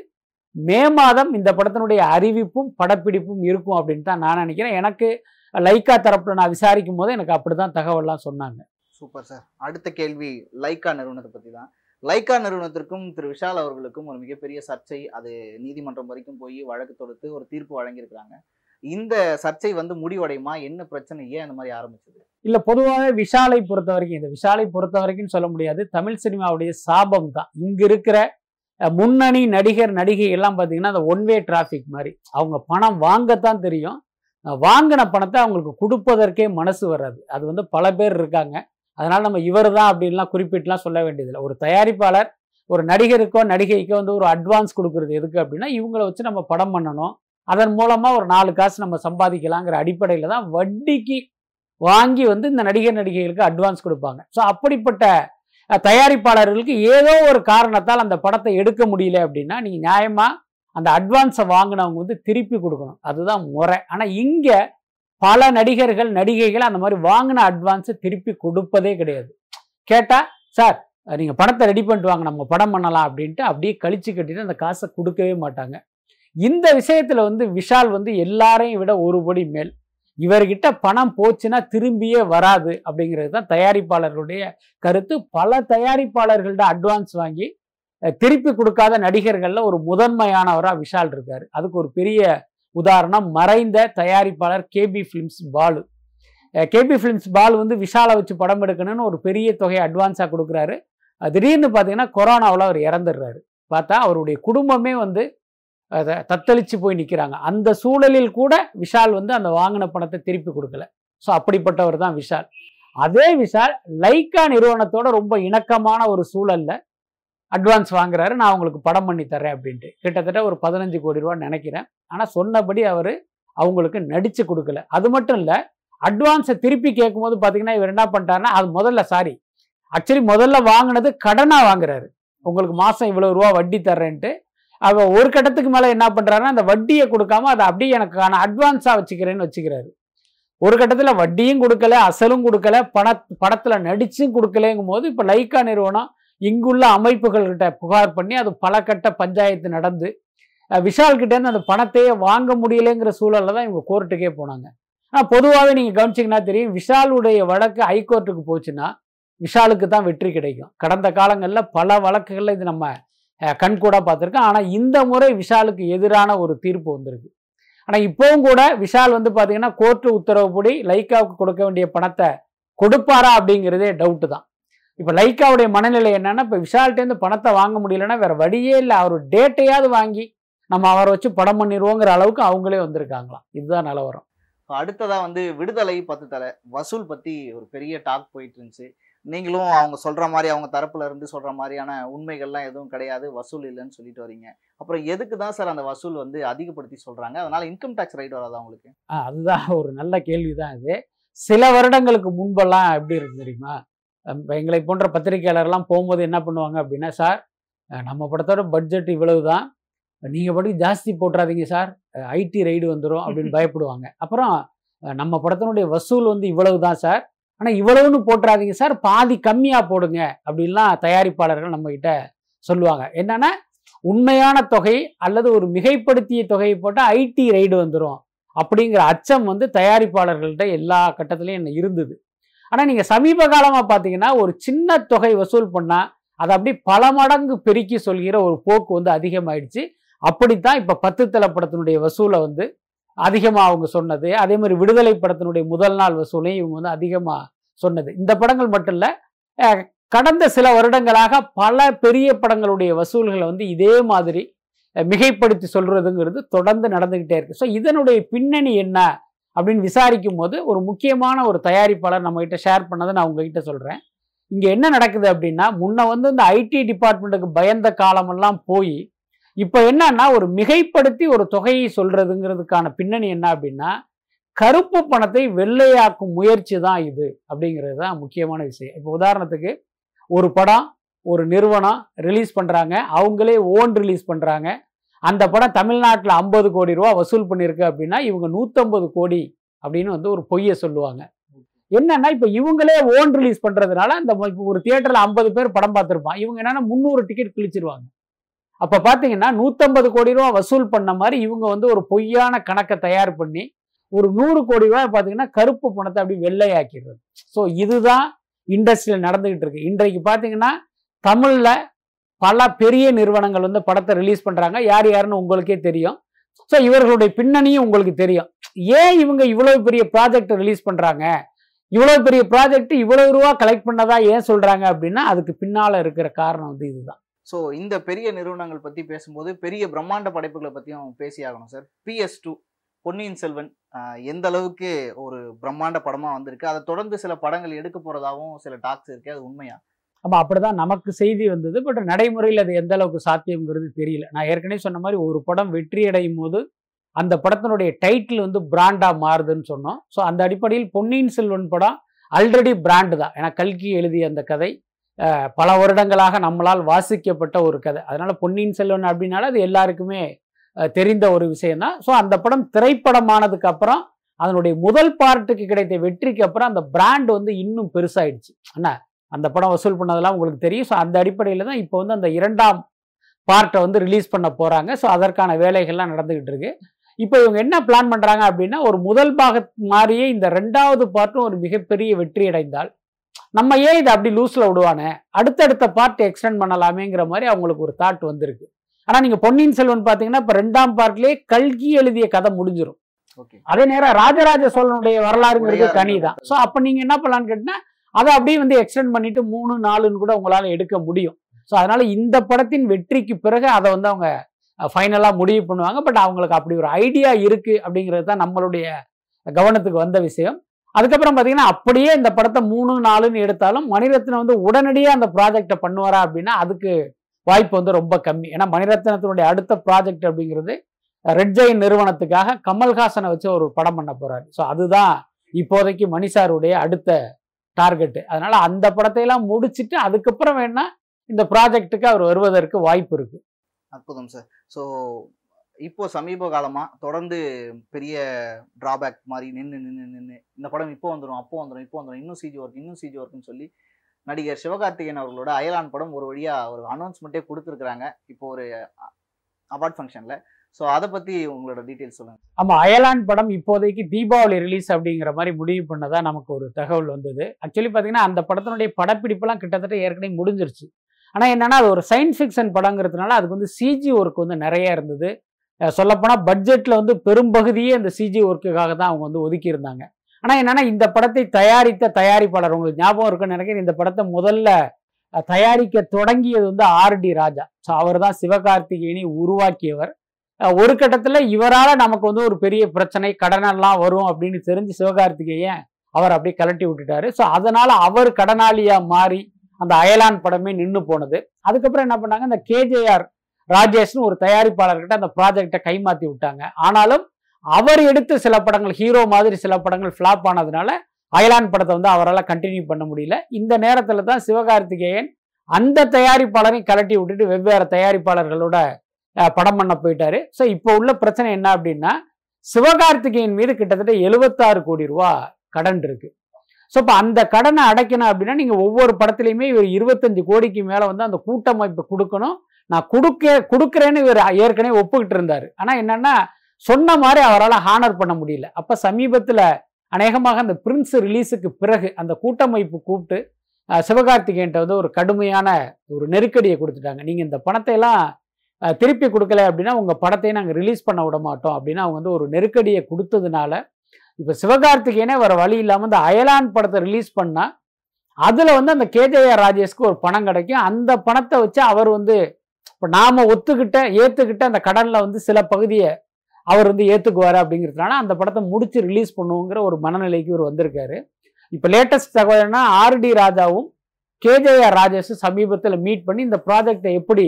மே மாதம் இந்த படத்தினுடைய அறிவிப்பும் படப்பிடிப்பும் இருக்கும் அப்படின்னு தான் நான் நினைக்கிறேன். எனக்கு லைக்கா தரப்புல நான் விசாரிக்கும் போது எனக்கு அப்படிதான் தகவல்லாம் சொன்னாங்க. Super sir. அடுத்த கேள்வி லைக்கா நிறுவனத்தை பற்றி தான். லைக்கா நிறுவனத்திற்கும் திரு விஷால் அவர்களுக்கும் ஒரு மிகப்பெரிய சர்ச்சை. அது நீதிமன்றம் வரைக்கும் போய் வழக்கு தொடுத்து ஒரு தீர்ப்பு வழங்கியிருக்கிறாங்க. இந்த சர்ச்சை வந்து முடிவடையுமா? என்ன பிரச்சனை? ஏன் அந்த மாதிரி ஆரம்பிச்சது? இல்ல பொதுவாக விஷாலை பொறுத்த வரைக்கும் இந்த விஷாலை பொறுத்த வரைக்கும் சொல்ல முடியாது. தமிழ் சினிமாவுடைய சாபம் தான். இங்க இருக்கிற முன்னணி நடிகர் நடிகை எல்லாம் பார்த்தீங்கன்னா அந்த ஒன் வே டிராஃபிக் மாதிரி. அவங்க பணம் வாங்கத்தான் தெரியும். வாங்கின பணத்தை அவங்களுக்கு கொடுப்பதற்கே மனசு வராது. அது வந்து பல பேர் இருக்காங்க. அதனால நம்ம இவர் தான் அப்படின்லாம் குறிப்பிட்டுலாம் சொல்ல வேண்டியதில்லை. ஒரு தயாரிப்பாளர் ஒரு நடிகருக்கோ நடிகைக்கோ வந்து ஒரு அட்வான்ஸ் கொடுக்குறது எதுக்கு அப்படின்னா இவங்களை வச்சு நம்ம படம் பண்ணணும். அதன் மூலமாக ஒரு நாலு காசு நம்ம சம்பாதிக்கலாங்கிற அடிப்படையில் தான் வட்டிக்கு வாங்கி வந்து இந்த நடிகர் நடிகைகளுக்கு அட்வான்ஸ் கொடுப்பாங்க. ஸோ அப்படிப்பட்ட தயாரிப்பாளர்களுக்கு ஏதோ ஒரு காரணத்தால் அந்த படத்தை எடுக்க முடியல அப்படின்னா நீங்கள் நியாயமாக அந்த அட்வான்ஸை வாங்கினவங்க வந்து திருப்பி கொடுக்கணும். அதுதான் முறை. ஆனால் இங்கே பல நடிகர்கள் நடிகைகள் அந்த மாதிரி வாங்கின அட்வான்ஸை திருப்பி கொடுப்பதே கிடையாது. கேட்டால் சார் நீங்கள் படத்தை ரெடி பண்ணிட்டு வாங்க. நம்ம படம் பண்ணலாம். அப்படின்ட்டு அப்படியே கழிச்சு கட்டிட்டு அந்த காசை கொடுக்கவே மாட்டாங்க. இந்த விஷயத்துல வந்து விஷால் வந்து எல்லாரையும் விட ஒரு படி மேல். இவர்கிட்ட பணம் போச்சுன்னா திரும்பியே வராது அப்படிங்கிறது தான் தயாரிப்பாளர்களுடைய கருத்து. பல தயாரிப்பாளர்கள்ட்ட அட்வான்ஸ் வாங்கி திருப்பி கொடுக்காத நடிகர்களில் ஒரு முதன்மையானவராக விஷால் இருக்கார். அதுக்கு ஒரு பெரிய உதாரணம் மறைந்த தயாரிப்பாளர் K B films Balu. K B films Balu வந்து விஷாலை வச்சு படம் எடுக்கணும்னு ஒரு பெரிய தொகையை அட்வான்ஸாக கொடுக்குறாரு. திடீர்னு பார்த்தீங்கன்னா கொரோனாவில் அவர் இறந்துடுறாரு. பார்த்தா அவருடைய குடும்பமே வந்து அதை போய் நிற்கிறாங்க அந்த சூழலில் கூட விஷால் வந்து அந்த வாங்கின பணத்தை திருப்பி கொடுக்கல. ஸோ அப்படிப்பட்டவர் தான் விஷால். அதே விஷால் லைக்கா நிறுவனத்தோட ரொம்ப இணக்கமான ஒரு சூழல்ல அட்வான்ஸ் வாங்குறாரு. நான் உங்களுக்கு படம் பண்ணி தரேன் அப்படின்ட்டு. கிட்டத்தட்ட ஒரு பதினஞ்சு கோடி ரூபான்னு நினைக்கிறேன். ஆனால் சொன்னபடி அவர் அவங்களுக்கு நடித்து கொடுக்கல. அது மட்டும் இல்லை அட்வான்ஸை திருப்பி கேட்கும்போது பார்த்தீங்கன்னா இவர் என்ன பண்ணிட்டாருன்னா அது முதல்ல சாரி ஆக்சுவலி முதல்ல வாங்கினது கடனாக வாங்குறாரு. உங்களுக்கு மாதம் இவ்வளோ ரூபா வட்டி தர்றேன்ட்டு அவ ஒரு கட்டத்துக்கு மேலே என்ன பண்ணுறாருன்னா அந்த வட்டியை கொடுக்காம அதை அப்படியே எனக்கான அட்வான்ஸாக வச்சுக்கிறேன்னு வச்சுக்கிறாரு. ஒரு கட்டத்தில் வட்டியும் கொடுக்கல அசலும் கொடுக்கல பண படத்தில் நடிச்சும் கொடுக்கலங்கும் போது இப்போ லைக்கா நிறுவனம் இங்குள்ள அமைப்புகள்கிட்ட புகார் பண்ணி அது பல கட்ட பஞ்சாயத்து நடந்து விஷால்கிட்டேருந்து அந்த பணத்தையே வாங்க முடியலைங்கிற சூழலில் தான் இவங்க கோர்ட்டுக்கே போனாங்க. ஆனால் பொதுவாகவே நீங்கள் கவனிச்சிங்கன்னா தெரியும் விஷாலுடைய வழக்கு ஹைகோர்ட்டுக்கு போச்சுன்னா விஷாலுக்கு தான் வெற்றி கிடைக்கும். கடந்த காலங்களில் பல வழக்குகளில் இது நம்ம கண் கூட பார்த்துருக்கேன். ஆனால் இந்த முறை விஷாலுக்கு எதிரான ஒரு தீர்ப்பு வந்திருக்கு. ஆனால் இப்போவும் கூட விஷால் வந்து பார்த்தீங்கன்னா கோர்ட்டு உத்தரவுப்படி லைக்காவுக்கு கொடுக்க வேண்டிய பணத்தை கொடுப்பாரா அப்படிங்கிறதே டவுட்டு தான். இப்போ லைக்காவுடைய மனநிலை என்னென்னா இப்போ விஷால்கிட்டேருந்து பணத்தை வாங்க முடியலன்னா வேறு வழியே இல்லை. அவர் டேட்டையாவது வாங்கி நம்ம அவரை வச்சு படம் பண்ணிடுவோங்கிற அளவுக்கு அவங்களே வந்திருக்காங்களாம். இதுதான் நிலவரம். இப்ப வந்து விடுதலை பத்து தலை வசூல் பற்றி ஒரு பெரிய டாக் போயிட்டு இருந்துச்சு. நீங்களும் அவங்க சொல்ற மாதிரி அவங்க தரப்புல இருந்து சொல்ற மாதிரியான உண்மைகள்லாம் எதுவும் கிடையாது வசூல் இல்லைன்னு சொல்லிட்டு வரீங்க. அப்புறம் எதுக்கு தான் சார் அந்த வசூல் வந்து அதிகப்படுத்தி சொல்றாங்க? அதனால இன்கம் டேக்ஸ் ரைட் வராதா உங்களுக்கு? ஆ, அதுதான் ஒரு நல்ல கேள்வி தான் இது. சில வருடங்களுக்கு முன்பெல்லாம் எப்படி இருக்கு தெரியுமா? எங்களை போன்ற பத்திரிகையாளர்லாம் போகும்போது என்ன பண்ணுவாங்க அப்படின்னா சார் நம்ம படத்தோட பட்ஜெட் இவ்வளவு தான் நீங்கள் படி ஜாஸ்தி போட்டுறாதீங்க சார். ஐடி ரைடு வந்துடும் அப்படின்னு *laughs* பயப்படுவாங்க. அப்புறம் நம்ம படத்தினுடைய வசூல் வந்து இவ்வளவு தான் சார். ஆனால் இவ்வளவுன்னு போட்டுறாதீங்க சார். பாதி கம்மியாக போடுங்க அப்படின்லாம் தயாரிப்பாளர்கள் நம்மக்கிட்ட சொல்லுவாங்க. என்னென்னா உண்மையான தொகை அல்லது ஒரு மிகைப்படுத்திய தொகையை போட்டால் ஐடி ரைடு வந்துடும் அப்படிங்கிற அச்சம் வந்து தயாரிப்பாளர்கள்ட்ட எல்லா கட்டத்திலையும் என்ன இருந்தது. ஆனால் நீங்கள் சமீப காலமாக பார்த்தீங்கன்னா ஒரு சின்ன தொகை வசூல் பண்ணால் அதை அப்படி பல மடங்கு பெருக்கி சொல்கிற ஒரு போக்கு வந்து அதிகமாயிடுச்சு. அப்படித்தான் இப்போ பத்து தலை படத்தினுடைய வசூலை வந்து அதிகமாக அவங்க சொன்னது. அதே மாதிரி விடுதலை படத்தினுடைய முதல் நாள் வசூலையும் இவங்க வந்து அதிகமாக சொன்னது. இந்த படங்கள் மட்டும் இல்லை கடந்த சில வருடங்களாக பல பெரிய படங்களுடைய வசூல்களை வந்து இதே மாதிரி மிகைப்படுத்தி சொல்கிறதுங்கிறது தொடர்ந்து நடந்துக்கிட்டே இருக்குது ஸோ இதனுடைய பின்னணி என்ன அப்படின்னு விசாரிக்கும் போது ஒரு முக்கியமான ஒரு தயாரிப்பாளர் நம்மகிட்ட ஷேர் பண்ணதை நான் உங்ககிட்ட சொல்கிறேன் இங்கே என்ன நடக்குது அப்படின்னா முன்ன வந்து இந்த ஐடி டிபார்ட்மெண்ட்டுக்கு பயந்த காலமெல்லாம் போய் இப்போ என்னன்னா ஒரு மிகைப்படுத்தி ஒரு தொகையை சொல்றதுங்கிறதுக்கான பின்னணி என்ன அப்படின்னா கருப்பு பணத்தை வெள்ளையாக்கும் முயற்சி தான் இது அப்படிங்கிறது தான் முக்கியமான விஷயம். இப்போ உதாரணத்துக்கு ஒரு படம் ஒரு நிறுவனம் ரிலீஸ் பண்ணுறாங்க அவங்களே ஓன் ரிலீஸ் பண்ணுறாங்க அந்த படம் தமிழ்நாட்டில் ஐம்பது கோடி ரூபா வசூல் பண்ணியிருக்கு அப்படின்னா இவங்க நூற்றம்பது கோடி அப்படின்னு வந்து ஒரு பொய்யை சொல்லுவாங்க. என்னன்னா இப்போ இவங்களே ஓன் ரிலீஸ் பண்ணுறதுனால அந்த ம- ஒரு தியேட்டரில் ஐம்பது பேர் படம் பார்த்துருப்பான் இவங்க என்னன்னா முந்நூறு டிக்கெட் கிழிச்சிருவாங்க. அப்போ பார்த்தீங்கன்னா நூற்றம்பது கோடி ரூபா வசூல் பண்ண மாதிரி இவங்க வந்து ஒரு பொய்யான கணக்கை தயார் பண்ணி ஒரு நூறு கோடி ரூபாய் பார்த்தீங்கன்னா கருப்பு பணத்தை அப்படி வெள்ளையாக்கிடுறது. ஸோ இதுதான் இண்டஸ்ட்ரியில் நடந்துகிட்டு இருக்கு. இன்றைக்கு பார்த்தீங்கன்னா தமிழில் பல பெரிய நிறுவனங்கள் வந்து படத்தை ரிலீஸ் பண்ணுறாங்க யார் யாருன்னு உங்களுக்கே தெரியும். ஸோ இவர்களுடைய பின்னணியும் உங்களுக்கு தெரியும். ஏன் இவங்க இவ்வளோ பெரிய ப்ராஜெக்ட் ரிலீஸ் பண்ணுறாங்க இவ்வளோ பெரிய ப்ராஜெக்ட் இவ்வளோ ரூபா கலெக்ட் பண்ணதா ஏன் சொல்கிறாங்க அப்படின்னா அதுக்கு பின்னால் இருக்கிற காரணம் வந்து இதுதான். ஸோ இந்த பெரிய நிறுவனங்கள் பற்றி பேசும்போது பெரிய பிரம்மாண்ட படைப்புகளை பற்றியும் பேசி ஆகணும் sir PS two Ponniyin Selvan எந்த அளவுக்கு ஒரு பிரம்மாண்ட படமாக வந்திருக்கு? அதை தொடர்ந்து சில படங்கள் எடுக்க போகிறதாகவும் சில டாக்ஸ் இருக்கு அது உண்மையா? அப்படி தான் நமக்கு செய்தி வந்தது பட் நடைமுறையில் அது எந்த அளவுக்கு சாத்தியங்கிறது தெரியல. நான் ஏற்கனவே சொன்ன மாதிரி ஒரு படம் வெற்றி அடையும் போது அந்த படத்தினுடைய டைட்டில் வந்து பிராண்டாக மாறுதுன்னு சொன்னோம். ஸோ அந்த அடிப்படையில் பொன்னியின் செல்வன் படம் ஆல்ரெடி பிராண்டு தான் ஏன்னா கல்கி எழுதிய அந்த கதை பல வருடங்களாக நம்மளால் வாசிக்கப்பட்ட ஒரு கதை. அதனால பொன்னியின் செல்வன் அப்படின்னால அது எல்லாருக்குமே தெரிந்த ஒரு விஷயம்தான். ஸோ அந்த படம் திரைப்படமானதுக்கு அப்புறம் அதனுடைய முதல் பார்ட்டுக்கு கிடைத்த வெற்றிக்கு அப்புறம் அந்த பிராண்ட் வந்து இன்னும் பெருசாயிடுச்சு. என்ன அந்த படம் வசூல் பண்ணதெல்லாம் உங்களுக்கு தெரியும். ஸோ அந்த அடிப்படையில் தான் இப்போ வந்து அந்த இரண்டாம் பார்ட்டை வந்து ரிலீஸ் பண்ண போகிறாங்க ஸோ அதற்கான வேலைகள்லாம் நடந்துக்கிட்டு இருக்கு. இப்போ இவங்க என்ன பிளான் பண்ணுறாங்க அப்படின்னா ஒரு முதல் பாக மாதிரியே இந்த ரெண்டாவது பார்ட்டும் ஒரு மிகப்பெரிய வெற்றி அடைந்தால் நம்ம ஏன் இதை அப்படி லூஸில் விடுவானே? அடுத்தடுத்த பார்ட் எக்ஸ்டெண்ட் பண்ணலாமேங்கிற மாதிரி அவங்களுக்கு ஒரு தாட் வந்திருக்கு. ஆனால் நீங்கள் பொன்னியின் செல்வன் பார்த்தீங்கன்னா இப்போ ரெண்டாம் பார்ட்லேயே கல்கி எழுதிய கதை முடிஞ்சிடும் ஓகே. அதே நேரம் ராஜராஜ சோழனுடைய வரலாறுங்கிறது தனி தான் ஸோ அப்போ நீங்கள் என்ன பண்ணலான்னு கேட்டிங்கன்னா அதை அப்படியே வந்து எக்ஸ்டெண்ட் பண்ணிட்டு மூணு நாலுன்னு கூட உங்களால் எடுக்க முடியும். ஸோ அதனால இந்த படத்தின் வெற்றிக்கு பிறகு அதை வந்து அவங்க ஃபைனலாக முடிவு பண்ணுவாங்க. பட் அவங்களுக்கு அப்படி ஒரு ஐடியா இருக்கு அப்படிங்கிறது தான் நம்மளுடைய கவனத்துக்கு வந்த விஷயம். அதுக்கப்புறம் பார்த்தீங்கன்னா அப்படியே இந்த படத்தை மூணு நாலுன்னு எடுத்தாலும் மணிரத்னம் வந்து உடனடியாக அந்த ப்ராஜெக்டை பண்ணுவாரா அப்படின்னா அதுக்கு வாய்ப்பு வந்து ரொம்ப கம்மி. ஏன்னா மணிரத்னத்தினுடைய அடுத்த ப்ராஜெக்ட் அப்படிங்கிறது ரெட் ஜெயின் நிறுவனத்துக்காக கமல்ஹாசனை வச்சு ஒரு படம் பண்ண போறாரு. ஸோ அதுதான் இப்போதைக்கு மணிசாருடைய அடுத்த டார்கெட்டு அதனால அந்த படத்தையெல்லாம் முடிச்சிட்டு அதுக்கப்புறம் வேணா இந்த ப்ராஜெக்ட்டுக்கு அவர் வருவதற்கு வாய்ப்பு இருக்கு. அற்புதம் சார் ஸோ இப்போ சமீப காலமா தொடர்ந்து பெரிய டிராபேக் மாதிரி நின்று நின்று நின்று இந்த படம் இப்போ வந்துடும் அப்போ வந்துடும் இப்போ வந்துடும் இன்னும் சிஜி ஒர்க் இன்னும் சிஜி ஒர்க்னு சொல்லி நடிகர் சிவகார்த்திகேயன் அவர்களோட அயலான் படம் ஒரு வழியா ஒரு அனௌன்ஸ்மெண்ட்டே கொடுத்துருக்குறாங்க. இப்போ ஒரு அவார்ட் ஃபங்க்ஷன்ல ஸோ அதை பத்தி உங்களோட டீட்டெயில்ஸ் சொல்லுங்க. ஆமா அயலான் படம் இப்போதைக்கு தீபாவளி ரிலீஸ் அப்படிங்கிற மாதிரி முடிவு பண்ணதா நமக்கு ஒரு தகவல் வந்தது. ஆக்சுவலி பார்த்தீங்கன்னா அந்த படத்தினுடைய படப்பிடிப்பெல்லாம் கிட்டத்தட்ட ஏற்கனவே முடிஞ்சிருச்சு. ஆனால் என்னன்னா அது ஒரு சயின்ஸ் ஃபிக்ஷன் படங்கிறதுனால அதுக்கு வந்து சிஜி ஒர்க் வந்து நிறைய இருந்தது. சொல்லப்போனால் பட்ஜெட்டில் வந்து பெரும்பகுதியே இந்த சிஜி ஒர்க்குக்காக தான் அவங்க வந்து ஒதுக்கியிருந்தாங்க. ஆனால் என்னென்னா இந்த படத்தை தயாரித்த தயாரிப்பாளர் உங்களுக்கு ஞாபகம் இருக்குன்னு நினைக்கிறேன் இந்த படத்தை முதல்ல தயாரிக்க தொடங்கியது வந்து ஆர் டி ராஜா. ஸோ அவர் தான் சிவகார்த்திகேயனை உருவாக்கியவர். ஒரு கட்டத்தில் இவரால் நமக்கு வந்து ஒரு பெரிய பிரச்சனை கடனெல்லாம் வரும் அப்படின்னு தெரிஞ்சு சிவகார்த்திகேயன் அவர் அப்படியே கலட்டி விட்டுட்டாரு. ஸோ அதனால் அவர் கடனாளியாக மாறி அந்த அயலான் படமே நின்று போனது. அதுக்கப்புறம் என்ன பண்ணாங்க இந்த கேஜேஆர் ராஜேஷ்னு ஒரு தயாரிப்பாளர்கிட்ட அந்த ப்ராஜெக்டை கைமாத்தி விட்டாங்க. ஆனாலும் அவர் எடுத்த சில படங்கள் ஹீரோ மாதிரி சில படங்கள் ஃப்ளாப் ஆனதுனால அயலான் படத்தை வந்து அவரால் கண்டினியூ பண்ண முடியல. இந்த நேரத்தில் தான் சிவகார்த்திகேயன் அந்த தயாரிப்பாளரையும் கலட்டி விட்டுட்டு வெவ்வேறு தயாரிப்பாளர்களோட படம் பண்ண போயிட்டாரு. ஸோ இப்போ உள்ள பிரச்சனை என்ன அப்படின்னா சிவகார்த்திகேயன் மீது கிட்டத்தட்ட எழுபத்தாறு கோடி ரூபா கடன் இருக்கு. ஸோ இப்போ அந்த கடனை அடைக்கணும் அப்படின்னா நீங்கள் ஒவ்வொரு படத்துலையுமே இவர் இருபத்தஞ்சு கோடிக்கு மேலே வந்து அந்த கூட்டமைப்பு கொடுக்கணும். நான் கொடுக்க கொடுக்குறேன்னு இவர் ஏற்கனவே ஒப்புக்கிட்டு இருந்தார். ஆனால் என்னன்னா சொன்ன மாதிரி அவரால் ஹானர் பண்ண முடியல. அப்போ சமீபத்தில் அநேகமாக அந்த பிரின்ஸ் ரிலீஸுக்கு பிறகு அந்த கூட்டமைப்பு கூப்பிட்டு சிவகார்த்திகேயன்ட்ட வந்து ஒரு கடுமையான ஒரு நெருக்கடியை கொடுத்துட்டாங்க. நீங்கள் இந்த பணத்தை எல்லாம் திருப்பி கொடுக்கல அப்படின்னா உங்கள் படத்தையும் நாங்கள் ரிலீஸ் பண்ண விட மாட்டோம் அப்படின்னு அவங்க வந்து ஒரு நெருக்கடியை கொடுத்ததுனால இப்போ சிவகார்த்திகேயனே வர வழி இல்லாமல் இந்த அயலான் படத்தை ரிலீஸ் பண்ணால் அதில் வந்து அந்த கேஜேஆர் ராஜேஷ்க்கு ஒரு பணம் கிடைக்கும். அந்த பணத்தை வச்சு அவர் வந்து இப்போ நாம் ஒத்துக்கிட்ட ஏற்றுக்கிட்ட அந்த கடனில் வந்து சில பகுதியை அவர் வந்து ஏற்றுக்குவார் அப்படிங்கிறதுனால அந்த படத்தை முடிச்சு ரிலீஸ் பண்ணுவோங்கிற ஒரு மனநிலைக்கு இவர் வந்திருக்காரு. இப்போ லேட்டஸ்ட் தகவல்னா ஆர்டி ராஜாவும் கேஜேஆர் ராஜேஷும் சமீபத்தில் மீட் பண்ணி இந்த ப்ராஜெக்டை எப்படி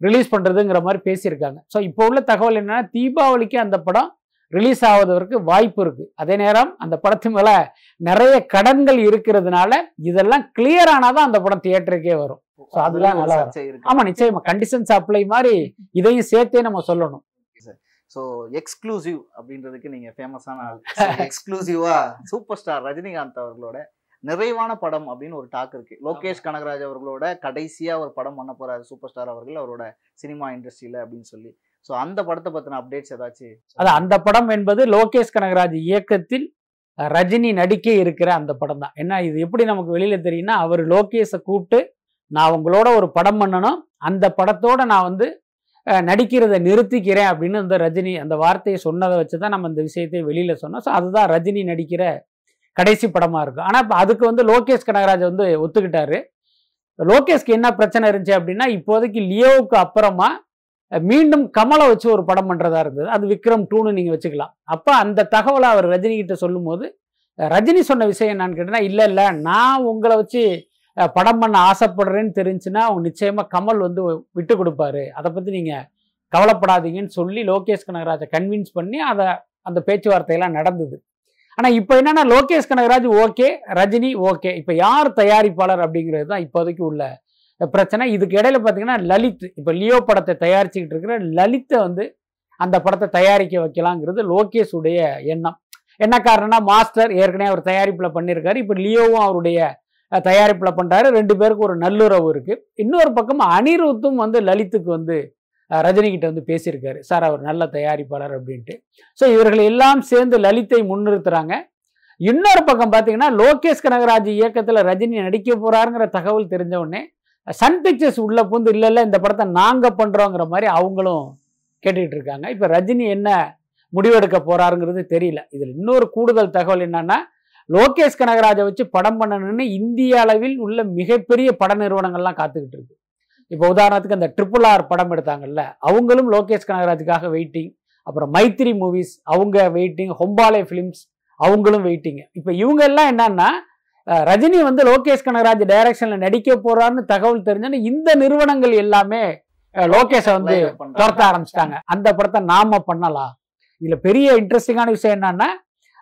ரிலீஸ் பண்ணுறதுங்கிற மாதிரி பேசியிருக்காங்க. ஸோ இப்போ உள்ள தகவல் என்னென்னா தீபாவளிக்கு அந்த படம் ரிலீஸ் ஆவதற்கு வாய்ப்பு இருக்குது அதே நேரம் அந்த படத்து மேலே நிறைய கடன்கள் இருக்கிறதுனால இதெல்லாம் கிளியர் தான் அந்த படம் தியேட்டருக்கே வரும். அதுதான் ஒரு நல்லா இருக்கு. ஆமா நிச்சயமா. கண்டிஷன்ஸ் அப்ளை மாதிரி இதையும் சேர்த்தே நம்ம சொல்லணும். ஸோ எக்ஸ்க்ளூசிவ் அப்படின்றதுக்கு நீங்க ஃபேமஸான ஆள். எக்ஸ்க்ளூசிவா சூப்பர் ஸ்டார் ரஜினிகாந்த் அவர்களோட நிறைவான படம் அப்படின்னு ஒரு டாக் இருக்கு. லோகேஷ் கனகராஜ் அவர்களோட கடைசியா ஒரு படம் பண்ண போறாரு சூப்பர் ஸ்டார் அவர்கள் அவரோட சினிமா இண்டஸ்ட்ரியில அப்படின்னு சொல்லி. ஸோ அந்த படத்தை பத்தின அப்டேட்ஸ் ஏதாச்சும் அது அந்த படம் என்பது லோகேஷ் கனகராஜ் இயக்கத்தில் ரஜினி நடிக்க இருக்கிற அந்த படம் தான். என்ன இது எப்படி நமக்கு வெளியில தெரியும்னா அவர் லோகேஷை கூப்பிட்டு நான் உங்களோட ஒரு படம் பண்ணணும். அந்த படத்தோட நான் வந்து நடிக்கிறதை நிறுத்திக்கிறேன் அப்படின்னு அந்த ரஜினி அந்த வார்த்தையை சொன்னதை வச்சு தான் நம்ம இந்த விஷயத்தை வெளியில் சொன்னோம். ஸோ அதுதான் ரஜினி நடிக்கிற கடைசி படமாக இருக்கும். ஆனால் இப்போ அதுக்கு வந்து லோகேஷ் கனகராஜ் வந்து ஒத்துக்கிட்டாரு. லோகேஷ்க்கு என்ன பிரச்சனை இருந்துச்சு அப்படின்னா இப்போதைக்கு லியோவுக்கு அப்புறமா மீண்டும் கமலை வச்சு ஒரு படம் பண்ணுறதா இருந்தது. அது விக்ரம் டூன்னு நீங்கள் வச்சுக்கலாம். அப்போ அந்த தகவலை அவர் ரஜினிகிட்ட சொல்லும்போது ரஜினி சொன்ன விஷயம் என்னன்னு கேட்டேன்னா இல்லை இல்லை நான் உங்களை வச்சு படம் பண்ண ஆசைப்படுறேன்னு தெரிஞ்சுன்னா அவங்க நிச்சயமாக கமல் வந்து விட்டு கொடுப்பாரு. அதை பற்றி நீங்கள் கவலைப்படாதீங்கன்னு சொல்லி லோகேஷ் கனகராஜை கன்வின்ஸ் பண்ணி அதை அந்த பேச்சுவார்த்தையெல்லாம் நடந்தது. ஆனால் இப்போ என்னென்னா லோகேஷ் கனகராஜ் ஓகே ரஜினி ஓகே. இப்போ யார் தயாரிப்பாளர் அப்படிங்கிறது தான் இப்போதைக்கு உள்ள பிரச்சனை. இதுக்கு இடையில பார்த்தீங்கன்னா லலித். இப்போ லியோ படத்தை தயாரிச்சுக்கிட்டு இருக்கிற லலித்தை வந்து அந்த படத்தை தயாரிக்க வைக்கலாங்கிறது லோகேஷ் உடைய எண்ணம். என்ன காரணம்னா மாஸ்டர் ஏற்கனவே அவர் தயாரிப்பில் பண்ணியிருக்காரு. இப்போ லியோவும் அவருடைய தயாரிப்பில் பண்ணுறாரு ரெண்டு பேருக்கு ஒரு நல்லுறவு இருக்குது இன்னொரு பக்கம் அனிருத்தும் வந்து லலித்துக்கு வந்து ரஜினிகிட்ட வந்து பேசியிருக்காரு. சார் அவர் நல்ல தயாரிப்பாளர் அப்படின்ட்டு. ஸோ இவர்கள் எல்லாம் சேர்ந்து லலித்தை முன்னிறுத்துறாங்க. இன்னொரு பக்கம் பார்த்தீங்கன்னா லோகேஷ் கனகராஜ் இயக்கத்தில் ரஜினி நடிக்க போகிறாருங்கிற தகவல் தெரிஞ்ச உடனே சன் பிக்சர்ஸ் உள்ள பூந்து இல்லை இல்லை இந்த படத்தை நாங்கள் பண்ணுறோங்கிற மாதிரி அவங்களும் கேட்டுக்கிட்டு இருக்காங்க. இப்போ ரஜினி என்ன முடிவெடுக்க போகிறாருங்கிறது தெரியல. இதில் இன்னொரு கூடுதல் தகவல் என்னென்னா லோகேஷ் கனகராஜை வச்சு படம் பண்ணணும்னு இந்திய அளவில் உள்ள மிகப்பெரிய பட நிறுவனங்கள்லாம் காத்துக்கிட்டு இருக்கு. இப்போ உதாரணத்துக்கு அந்த ட்ரிபிள் ஆர் படம் எடுத்தாங்கல்ல அவங்களும் லோகேஷ் கனகராஜுக்காக வெயிட்டிங் அப்புறம் மைத்திரி மூவிஸ் அவங்க வெயிட்டிங் ஹொம்பாலே ஃபிலிம்ஸ் அவங்களும் வெயிட்டிங் இப்போ இவங்க எல்லாம் என்னன்னா ரஜினி வந்து லோகேஷ் கனகராஜ் டைரக்ஷன்ல நடிக்க போறாருன்னு தகவல் தெரிஞ்சோன்னா இந்த நிறுவனங்கள் எல்லாமே லோகேஷை வந்து. துரத்த ஆரம்பிச்சிட்டாங்க. அந்த படத்தை நாம பண்ணலாம். இதுல பெரிய இன்ட்ரெஸ்டிங்கான விஷயம் என்னன்னா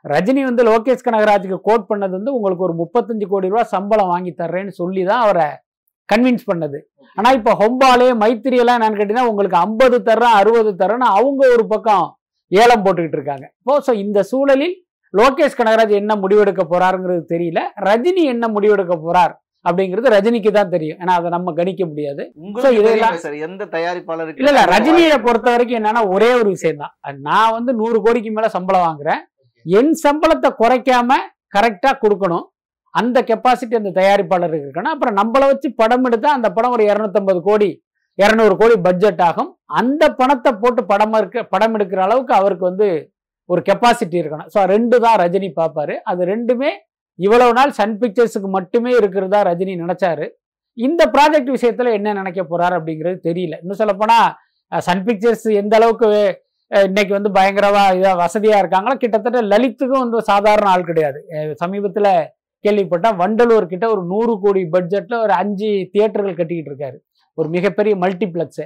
ரஜினி வந்து லோகேஷ் கனகராஜுக்கு கோட் பண்ணது வந்து உங்களுக்கு ஒரு முப்பத்தஞ்சு கோடி ரூபாய் சம்பளம் வாங்கி தர்றேன்னு சொல்லி தான் அவரை கன்வின்ஸ் பண்ணது. ஆனா இப்ப ஹொம்பாலே மைத்திரி எல்லாம் என்னன்னு கேட்டீங்கன்னா உங்களுக்கு ஐம்பது தர்றேன் அறுபது தர்றேன்னு அவங்க ஒரு பக்கம் ஏலம் போட்டுக்கிட்டு இருக்காங்க. இப்போ ஸோ இந்த சூழலில் லோகேஷ் கனகராஜ் என்ன முடிவெடுக்க போறாருங்கிறது தெரியல. ரஜினி என்ன முடிவெடுக்க போறார் அப்படிங்கிறது ரஜினிக்கு தான் தெரியும். ஏன்னா அதை நம்ம கணிக்க முடியாது. எந்த தயாரிப்பாளருக்கு இல்ல இல்ல ரஜினியை பொறுத்த வரைக்கும் என்னன்னா ஒரே ஒரு விஷயம் தான் நான் வந்து நூறு கோடிக்கு மேல சம்பளம் வாங்குறேன். என் சம்பளத்தை குறைக்காம கரெக்டாக கொடுக்கணும். அந்த கெப்பாசிட்டி அந்த தயாரிப்பாளருக்கு இருக்கணும். அப்புறம் நம்மளை வச்சு படம் எடுத்தால் அந்த படம் ஒரு இரநூத்தம்பது கோடி இரநூறு கோடி பட்ஜெட் ஆகும். அந்த பணத்தை போட்டு படம் இருக்க படம் எடுக்கிற அளவுக்கு அவருக்கு வந்து ஒரு கெப்பாசிட்டி இருக்கணும். ஸோ ரெண்டு தான் ரஜினி பார்ப்பாரு அது ரெண்டுமே இவ்வளவு நாள் சன் பிக்சர்ஸுக்கு மட்டுமே இருக்கிறதா ரஜினி நினைச்சாரு. இந்த ப்ராஜெக்ட் விஷயத்துல என்ன நினைக்க போறாரு அப்படிங்கிறது தெரியல. இன்னும் சொல்லப்போனா சன் பிக்சர்ஸ் எந்த அளவுக்கு இன்னைக்கு வந்து பயங்கரவா இதாக வசதியாக இருக்காங்களா? கிட்டத்தட்ட லலித்துக்கும் வந்து சாதாரண ஆள் கிடையாது. சமீபத்தில் கேள்விப்பட்டால் வண்டலூர் கிட்ட ஒரு நூறு கோடி பட்ஜெட்டில் ஒரு அஞ்சு தியேட்டர்கள் கட்டிக்கிட்டு இருக்காரு. ஒரு மிகப்பெரிய மல்டிப்ளெக்ஸ்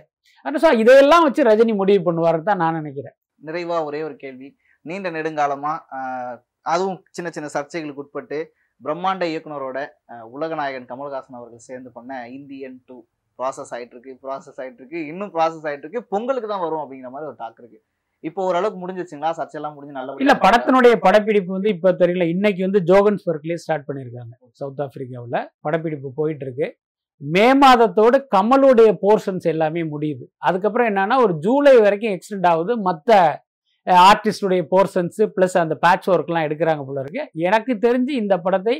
ஸோ இதையெல்லாம் வச்சு ரஜினி முடிவு பண்ணுவாருன்னு தான் நான் நினைக்கிறேன். நிறைவாக ஒரே ஒரு கேள்வி. நீண்ட நெடுங்காலமாக அதுவும் சின்ன சின்ன சர்ச்சைகளுக்கு உட்பட்டு பிரம்மாண்ட இயக்குனரோட உலகநாயகன் கமல்ஹாசன் அவர்கள் சேர்ந்து பண்ண இந்தியன் டூ ப்ராசஸ் ஆகிட்டு இருக்கு ப்ராசஸ் ஆகிட்டு இருக்கு இன்னும் ப்ராசஸ் ஆயிட்டு இருக்கு பொங்கலுக்கு தான் வரும் அப்படிங்கிற மாதிரி ஒரு டாக் இருக்கு. இப்போ ஓரளவுக்கு முடிஞ்சிருச்சுங்களா? சர்ச்சையெல்லாம் முடிஞ்சு நல்ல இல்ல படத்தினுடைய படப்பிடிப்பு வந்து இப்ப தெரியல. இன்னைக்கு வந்து ஜோகன்ஸ்பர்க்லயே ஸ்டார்ட் பண்ணியிருக்காங்க சவுத் ஆப்பிரிக்காவுல படப்பிடிப்பு போயிட்டு இருக்கு மே மாதத்தோடு கமலுடைய போர்ஷன்ஸ் எல்லாமே முடியுது. அதுக்கப்புறம் என்னன்னா ஒரு ஜூலை வரைக்கும் எக்ஸ்டெண்ட் ஆகுது. மற்ற ஆர்டிஸ்டுடைய போர்ஷன்ஸ் ப்ளஸ் அந்த பேட்ச் ஒர்க்லாம் எடுக்கிறாங்க போல இருக்கு. எனக்கு தெரிஞ்சு இந்த படத்தை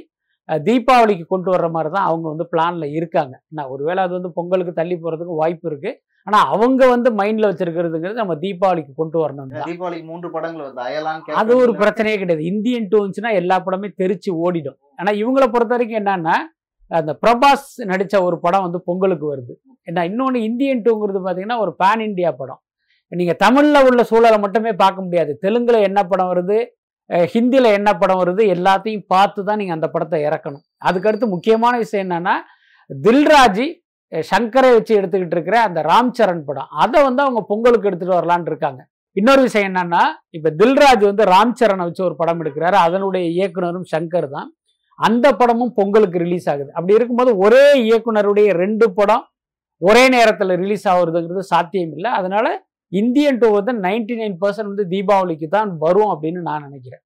தீபாவளிக்கு கொண்டு வர்ற மாதிரி தான் அவங்க வந்து பிளான்ல இருக்காங்க. நான் ஒருவேளை அது வந்து பொங்கலுக்கு தள்ளி போறதுக்கு வாய்ப்பு இருக்கு. ஆனா அவங்க வந்து மைண்ட்ல வச்சிருக்கிறதுங்கிறது நம்ம தீபாவளிக்கு கொண்டு வரணும் தான். தீபாவளிக்கு மூன்று படங்கள் வருது. அயலான் அது ஒரு பிரச்சனையே கிடையாது. இந்தியன் டூ வந்துச்சுன்னா எல்லா படமே தெரிச்சு ஓடிடும். ஆனா இவங்கள பொறுத்த வரைக்கும் என்னன்னா அந்த பிரபாஸ் நடிச்ச ஒரு படம் வந்து பொங்கலுக்கு வருது. ஏன்னா இன்னொன்று இந்தியன் டூங்கிறது பார்த்தீங்கன்னா ஒரு பேன் இந்தியா படம். நீங்க தமிழ்ல உள்ள சூழலை மட்டுமே பார்க்க முடியாது. தெலுங்குல என்ன படம் வருது? ஹிந்தியில் என்ன படம் வருது எல்லாத்தையும் பார்த்து தான் நீங்கள் அந்த படத்தை இறக்கணும். அதுக்கடுத்து முக்கியமான விஷயம் என்னென்னா தில்ராஜி சங்கரை வச்சு எடுத்துக்கிட்டு இருக்கிற அந்த ராம் சரண் படம். அதை வந்து அவங்க பொங்கலுக்கு எடுத்துகிட்டு வரலான்னு இருக்காங்க. இன்னொரு விஷயம் என்னன்னா இப்போ தில்ராஜ் வந்து ராம் சரணை வச்சு ஒரு படம் எடுக்கிறாரு. அதனுடைய இயக்குனரும் சங்கர் தான். அந்த படமும் பொங்கலுக்கு ரிலீஸ் ஆகுது. அப்படி இருக்கும்போது ஒரே இயக்குனருடைய ரெண்டு படம் ஒரே நேரத்தில் ரிலீஸ் ஆகுறதுங்கிறது சாத்தியம் இல்லை அதனால இந்தியன் டூ வந்து நைன்டி நைன் பர்சன்ட் வந்து தீபாவளிக்கு தான் வரும் அப்படின்னு நான் நினைக்கிறேன்.